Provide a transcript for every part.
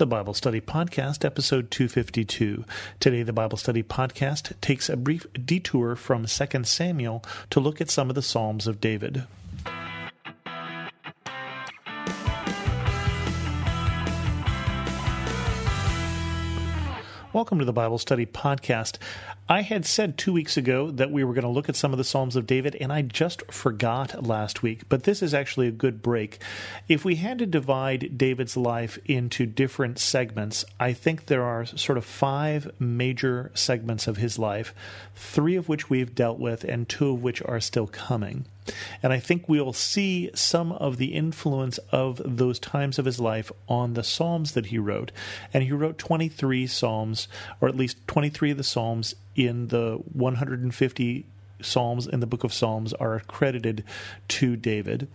the Bible Study Podcast, episode 252. Today, the Bible Study Podcast takes a brief detour from 2 Samuel to look at some of the Psalms of David. Welcome to the Bible Study Podcast. I had said two weeks ago that we were going to look at some of the Psalms of David, and I just forgot last week, but this is actually a good break. If we had to divide David's life into different segments, I think there are sort of five major segments of his life, three of which we've dealt with, and two of which are still coming. And I think we'll see some of the influence of those times of his life on the Psalms that he wrote. And he wrote 23 Psalms, or at least 23 of the Psalms in the 150 Psalms in the book of Psalms are accredited to David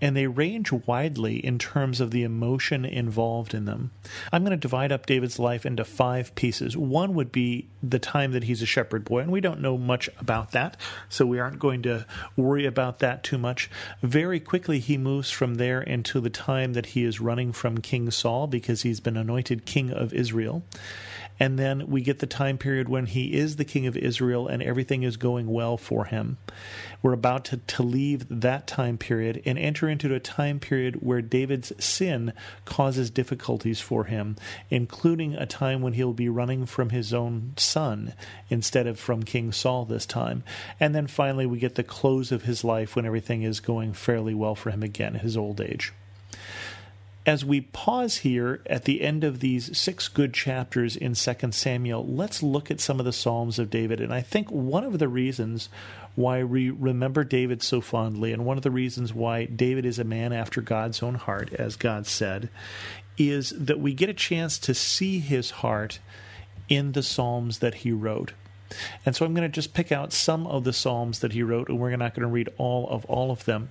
and they range widely in terms of the emotion involved in them. I'm going to divide up David's life into five pieces. One would be the time that he's a shepherd boy, and we don't know much about that, so we aren't going to worry about that too much. Very quickly, he moves from there into the time that he is running from King Saul because he's been anointed king of Israel. And then we get the time period when he is the king of Israel and everything is going well for him. We're about to, to leave that time period and enter into a time period where David's sin causes difficulties for him, including a time when he'll be running from his own son instead of from King Saul this time. And then finally, we get the close of his life when everything is going fairly well for him again, his old age as we pause here at the end of these six good chapters in 2 Samuel, let's look at some of the Psalms of David. And I think one of the reasons why we remember David so fondly, and one of the reasons why David is a man after God's own heart, as God said, is that we get a chance to see his heart in the Psalms that he wrote. And so I'm going to just pick out some of the Psalms that he wrote, and we're not going to read all of all of them.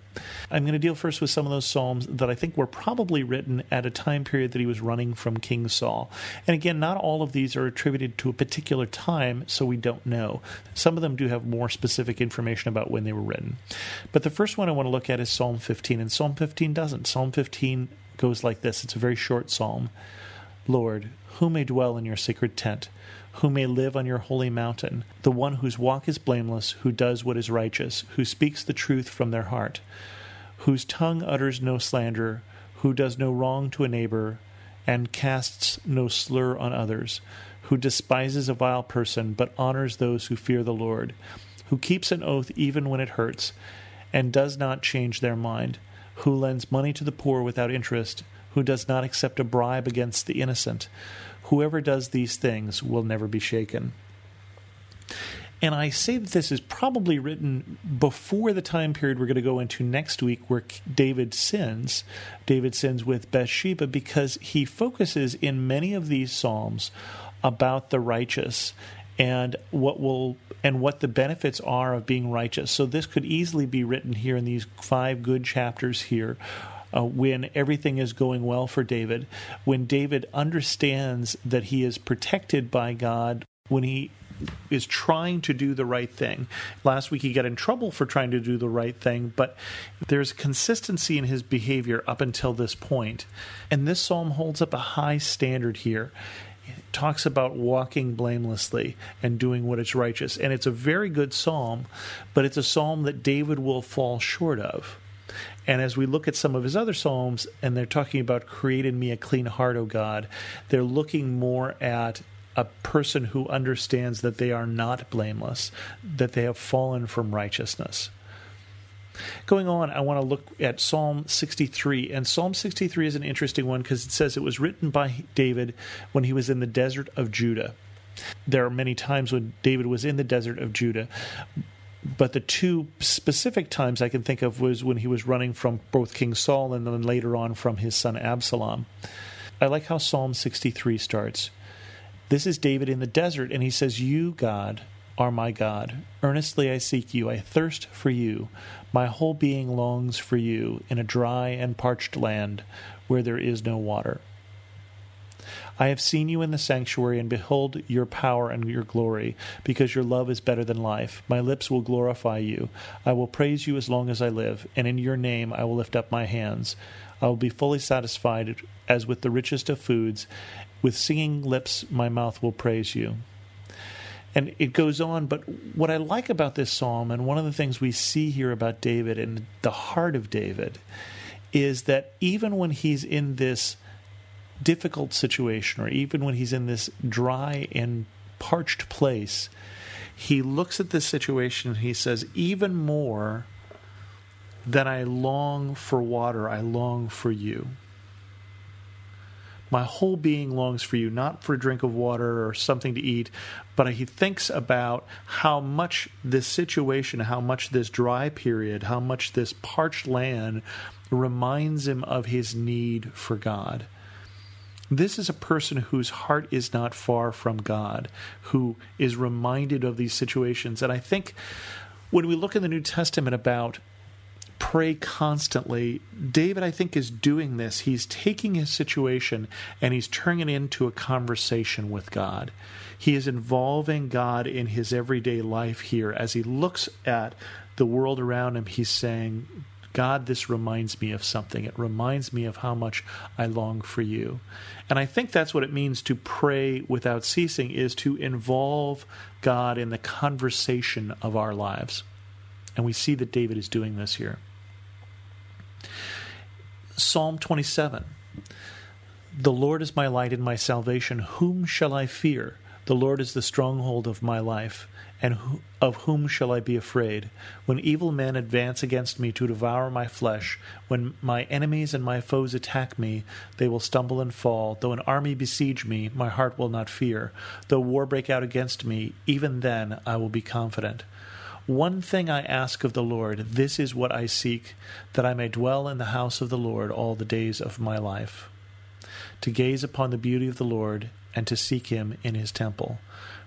I'm going to deal first with some of those Psalms that I think were probably written at a time period that he was running from King Saul. And again, not all of these are attributed to a particular time, so we don't know. Some of them do have more specific information about when they were written. But the first one I want to look at is Psalm 15, and Psalm 15 doesn't. Psalm 15 goes like this it's a very short psalm. Lord, who may dwell in your sacred tent? Who may live on your holy mountain, the one whose walk is blameless, who does what is righteous, who speaks the truth from their heart, whose tongue utters no slander, who does no wrong to a neighbor, and casts no slur on others, who despises a vile person, but honors those who fear the Lord, who keeps an oath even when it hurts, and does not change their mind, who lends money to the poor without interest, who does not accept a bribe against the innocent, Whoever does these things will never be shaken. And I say that this is probably written before the time period we're going to go into next week where David sins. David sins with Bathsheba because he focuses in many of these Psalms about the righteous and what will and what the benefits are of being righteous. So this could easily be written here in these five good chapters here uh, when everything is going well for David, when David understands that he is protected by God, when he is trying to do the right thing. Last week he got in trouble for trying to do the right thing, but there's consistency in his behavior up until this point. And this psalm holds up a high standard here. It talks about walking blamelessly and doing what is righteous. And it's a very good psalm, but it's a psalm that David will fall short of. And as we look at some of his other psalms, and they're talking about create in me a clean heart, O God, they're looking more at a person who understands that they are not blameless, that they have fallen from righteousness. Going on, I want to look at Psalm 63. And Psalm 63 is an interesting one because it says it was written by David when he was in the desert of Judah. There are many times when David was in the desert of Judah, but the two specific times I can think of was when he was running from both King Saul and then later on from his son Absalom. I like how Psalm 63 starts. This is David in the desert, and he says, You, God, are my God. Earnestly I seek you. I thirst for you. My whole being longs for you in a dry and parched land where there is no water. I have seen you in the sanctuary, and behold your power and your glory, because your love is better than life. My lips will glorify you. I will praise you as long as I live, and in your name I will lift up my hands. I will be fully satisfied as with the richest of foods. With singing lips, my mouth will praise you. And it goes on, but what I like about this psalm, and one of the things we see here about David and the heart of David, is that even when he's in this difficult situation, or even when he's in this dry and parched place, he looks at this situation and he says, Even more than I long for water, I long for you. My whole being longs for you, not for a drink of water or something to eat, but he thinks about how much this situation, how much this dry period, how much this parched land reminds him of his need for God. This is a person whose heart is not far from God, who is reminded of these situations. And I think when we look in the New Testament about pray constantly. David, I think, is doing this. He's taking his situation and he's turning it into a conversation with God. He is involving God in his everyday life here. As he looks at the world around him, he's saying, God, this reminds me of something. It reminds me of how much I long for you. And I think that's what it means to pray without ceasing is to involve God in the conversation of our lives. And we see that David is doing this here. Psalm 27 The Lord is my light and my salvation. Whom shall I fear? The Lord is the stronghold of my life. And of whom shall I be afraid? When evil men advance against me to devour my flesh, when my enemies and my foes attack me, they will stumble and fall. Though an army besiege me, my heart will not fear. Though war break out against me, even then I will be confident. One thing I ask of the Lord, this is what I seek, that I may dwell in the house of the Lord all the days of my life, to gaze upon the beauty of the Lord and to seek him in his temple.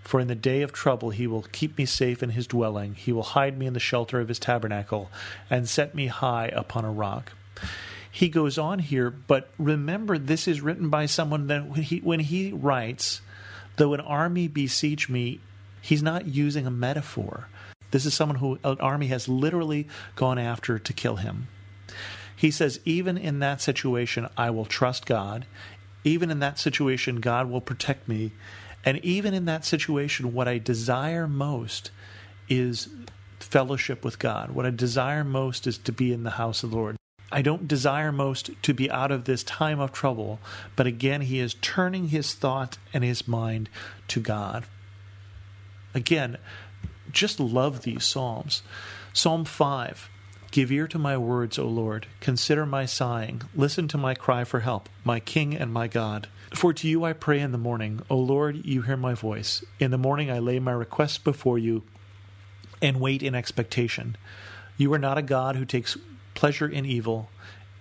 For in the day of trouble he will keep me safe in his dwelling, he will hide me in the shelter of his tabernacle, and set me high upon a rock. He goes on here, but remember this is written by someone that when he, when he writes, though an army besiege me, he's not using a metaphor. This is someone who an army has literally gone after to kill him. He says, even in that situation, I will trust God. Even in that situation, God will protect me. And even in that situation, what I desire most is fellowship with God. What I desire most is to be in the house of the Lord. I don't desire most to be out of this time of trouble, but again, he is turning his thought and his mind to God. Again, just love these Psalms. Psalm 5 Give ear to my words, O Lord. Consider my sighing. Listen to my cry for help, my King and my God. For to you I pray in the morning. O Lord, you hear my voice. In the morning I lay my requests before you and wait in expectation. You are not a God who takes pleasure in evil,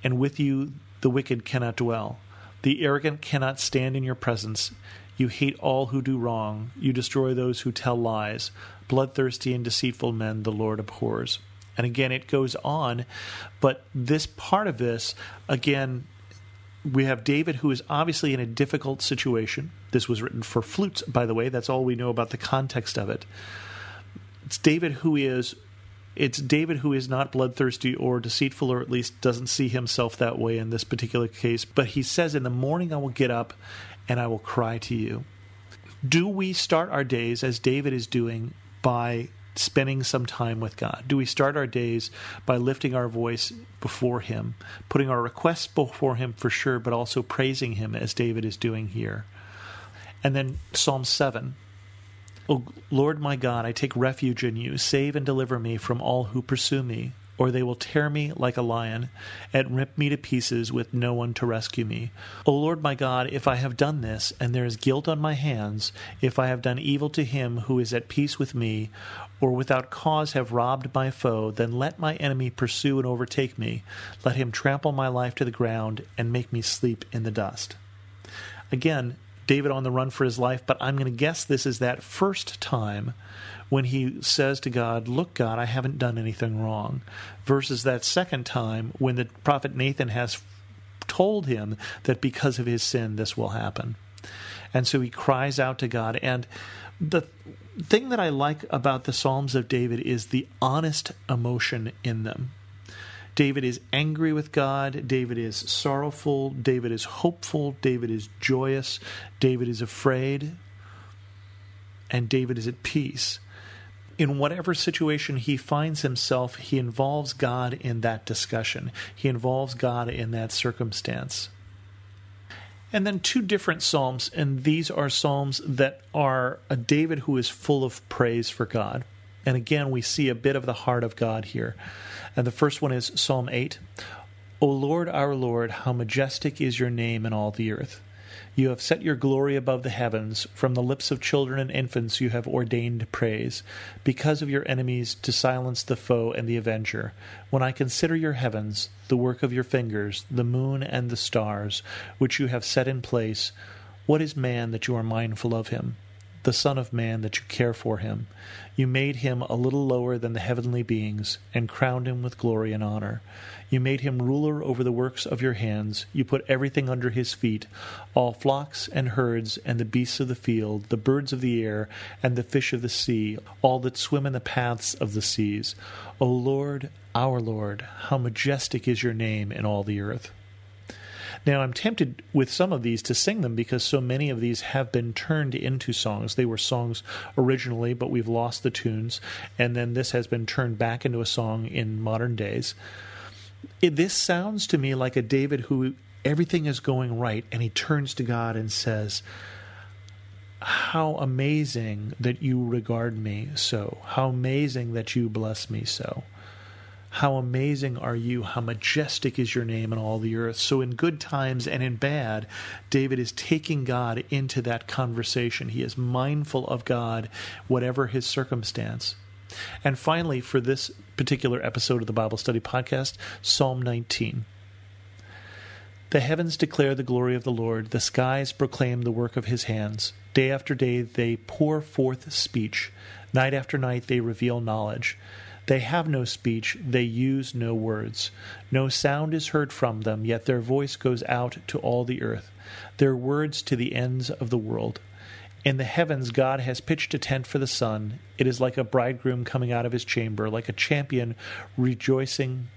and with you the wicked cannot dwell. The arrogant cannot stand in your presence. You hate all who do wrong. You destroy those who tell lies. Bloodthirsty and deceitful men the Lord abhors. And again, it goes on, but this part of this, again, we have David who is obviously in a difficult situation. This was written for flutes, by the way. That's all we know about the context of it. It's David who is it's David who is not bloodthirsty or deceitful, or at least doesn't see himself that way in this particular case. But he says, In the morning I will get up and I will cry to you. Do we start our days as David is doing by spending some time with God? Do we start our days by lifting our voice before Him, putting our requests before Him for sure, but also praising Him as David is doing here? And then Psalm 7. O Lord my God, I take refuge in you. Save and deliver me from all who pursue me or they will tear me like a lion and rip me to pieces with no one to rescue me. O Lord my God, if I have done this, and there is guilt on my hands, if I have done evil to him who is at peace with me, or without cause have robbed my foe, then let my enemy pursue and overtake me. Let him trample my life to the ground and make me sleep in the dust. Again, David on the run for his life, but I'm going to guess this is that first time when he says to God, Look, God, I haven't done anything wrong, versus that second time when the prophet Nathan has told him that because of his sin, this will happen. And so he cries out to God. And the thing that I like about the Psalms of David is the honest emotion in them. David is angry with God. David is sorrowful. David is hopeful. David is joyous. David is afraid. And David is at peace. In whatever situation he finds himself, he involves God in that discussion. He involves God in that circumstance. And then two different psalms, and these are psalms that are a David who is full of praise for God. And again, we see a bit of the heart of God here. And the first one is Psalm 8 O Lord, our Lord, how majestic is your name in all the earth. You have set your glory above the heavens. From the lips of children and infants you have ordained praise, because of your enemies to silence the foe and the avenger. When I consider your heavens, the work of your fingers, the moon and the stars, which you have set in place, what is man that you are mindful of him? The Son of Man, that you care for him. You made him a little lower than the heavenly beings, and crowned him with glory and honor. You made him ruler over the works of your hands. You put everything under his feet all flocks and herds, and the beasts of the field, the birds of the air, and the fish of the sea, all that swim in the paths of the seas. O Lord, our Lord, how majestic is your name in all the earth. Now, I'm tempted with some of these to sing them because so many of these have been turned into songs. They were songs originally, but we've lost the tunes, and then this has been turned back into a song in modern days. It, this sounds to me like a David who everything is going right, and he turns to God and says, how amazing that you regard me so. How amazing that you bless me so. How amazing are you? How majestic is your name in all the earth. So, in good times and in bad, David is taking God into that conversation. He is mindful of God, whatever his circumstance. And finally, for this particular episode of the Bible Study Podcast, Psalm 19. The heavens declare the glory of the Lord, the skies proclaim the work of his hands. Day after day they pour forth speech, night after night they reveal knowledge. They have no speech, they use no words. No sound is heard from them, yet their voice goes out to all the earth, their words to the ends of the world. In the heavens, God has pitched a tent for the sun. It is like a bridegroom coming out of his chamber, like a champion rejoicing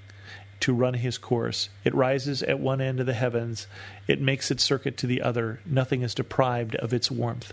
to run his course. It rises at one end of the heavens, it makes its circuit to the other. Nothing is deprived of its warmth.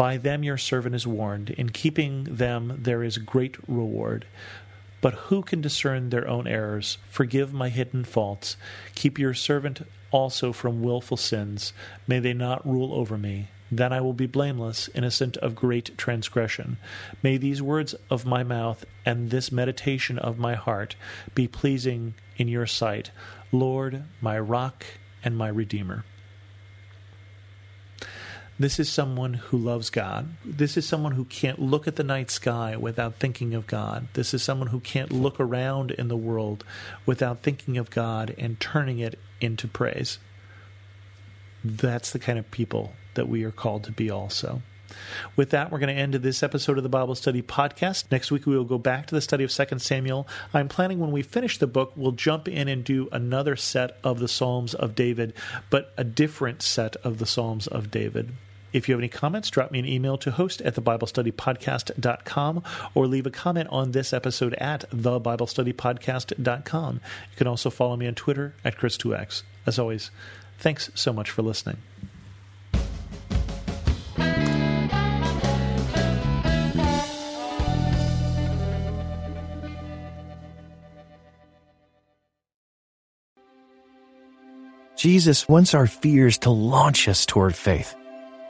By them your servant is warned. In keeping them there is great reward. But who can discern their own errors? Forgive my hidden faults. Keep your servant also from wilful sins. May they not rule over me. Then I will be blameless, innocent of great transgression. May these words of my mouth and this meditation of my heart be pleasing in your sight, Lord, my rock and my redeemer. This is someone who loves God. This is someone who can't look at the night sky without thinking of God. This is someone who can't look around in the world without thinking of God and turning it into praise. That's the kind of people that we are called to be also. With that, we're going to end this episode of the Bible Study Podcast. Next week, we will go back to the study of 2 Samuel. I'm planning when we finish the book, we'll jump in and do another set of the Psalms of David, but a different set of the Psalms of David. If you have any comments, drop me an email to host at thebiblestudypodcast.com or leave a comment on this episode at thebiblestudypodcast.com. You can also follow me on Twitter at Chris2X. As always, thanks so much for listening. Jesus wants our fears to launch us toward faith.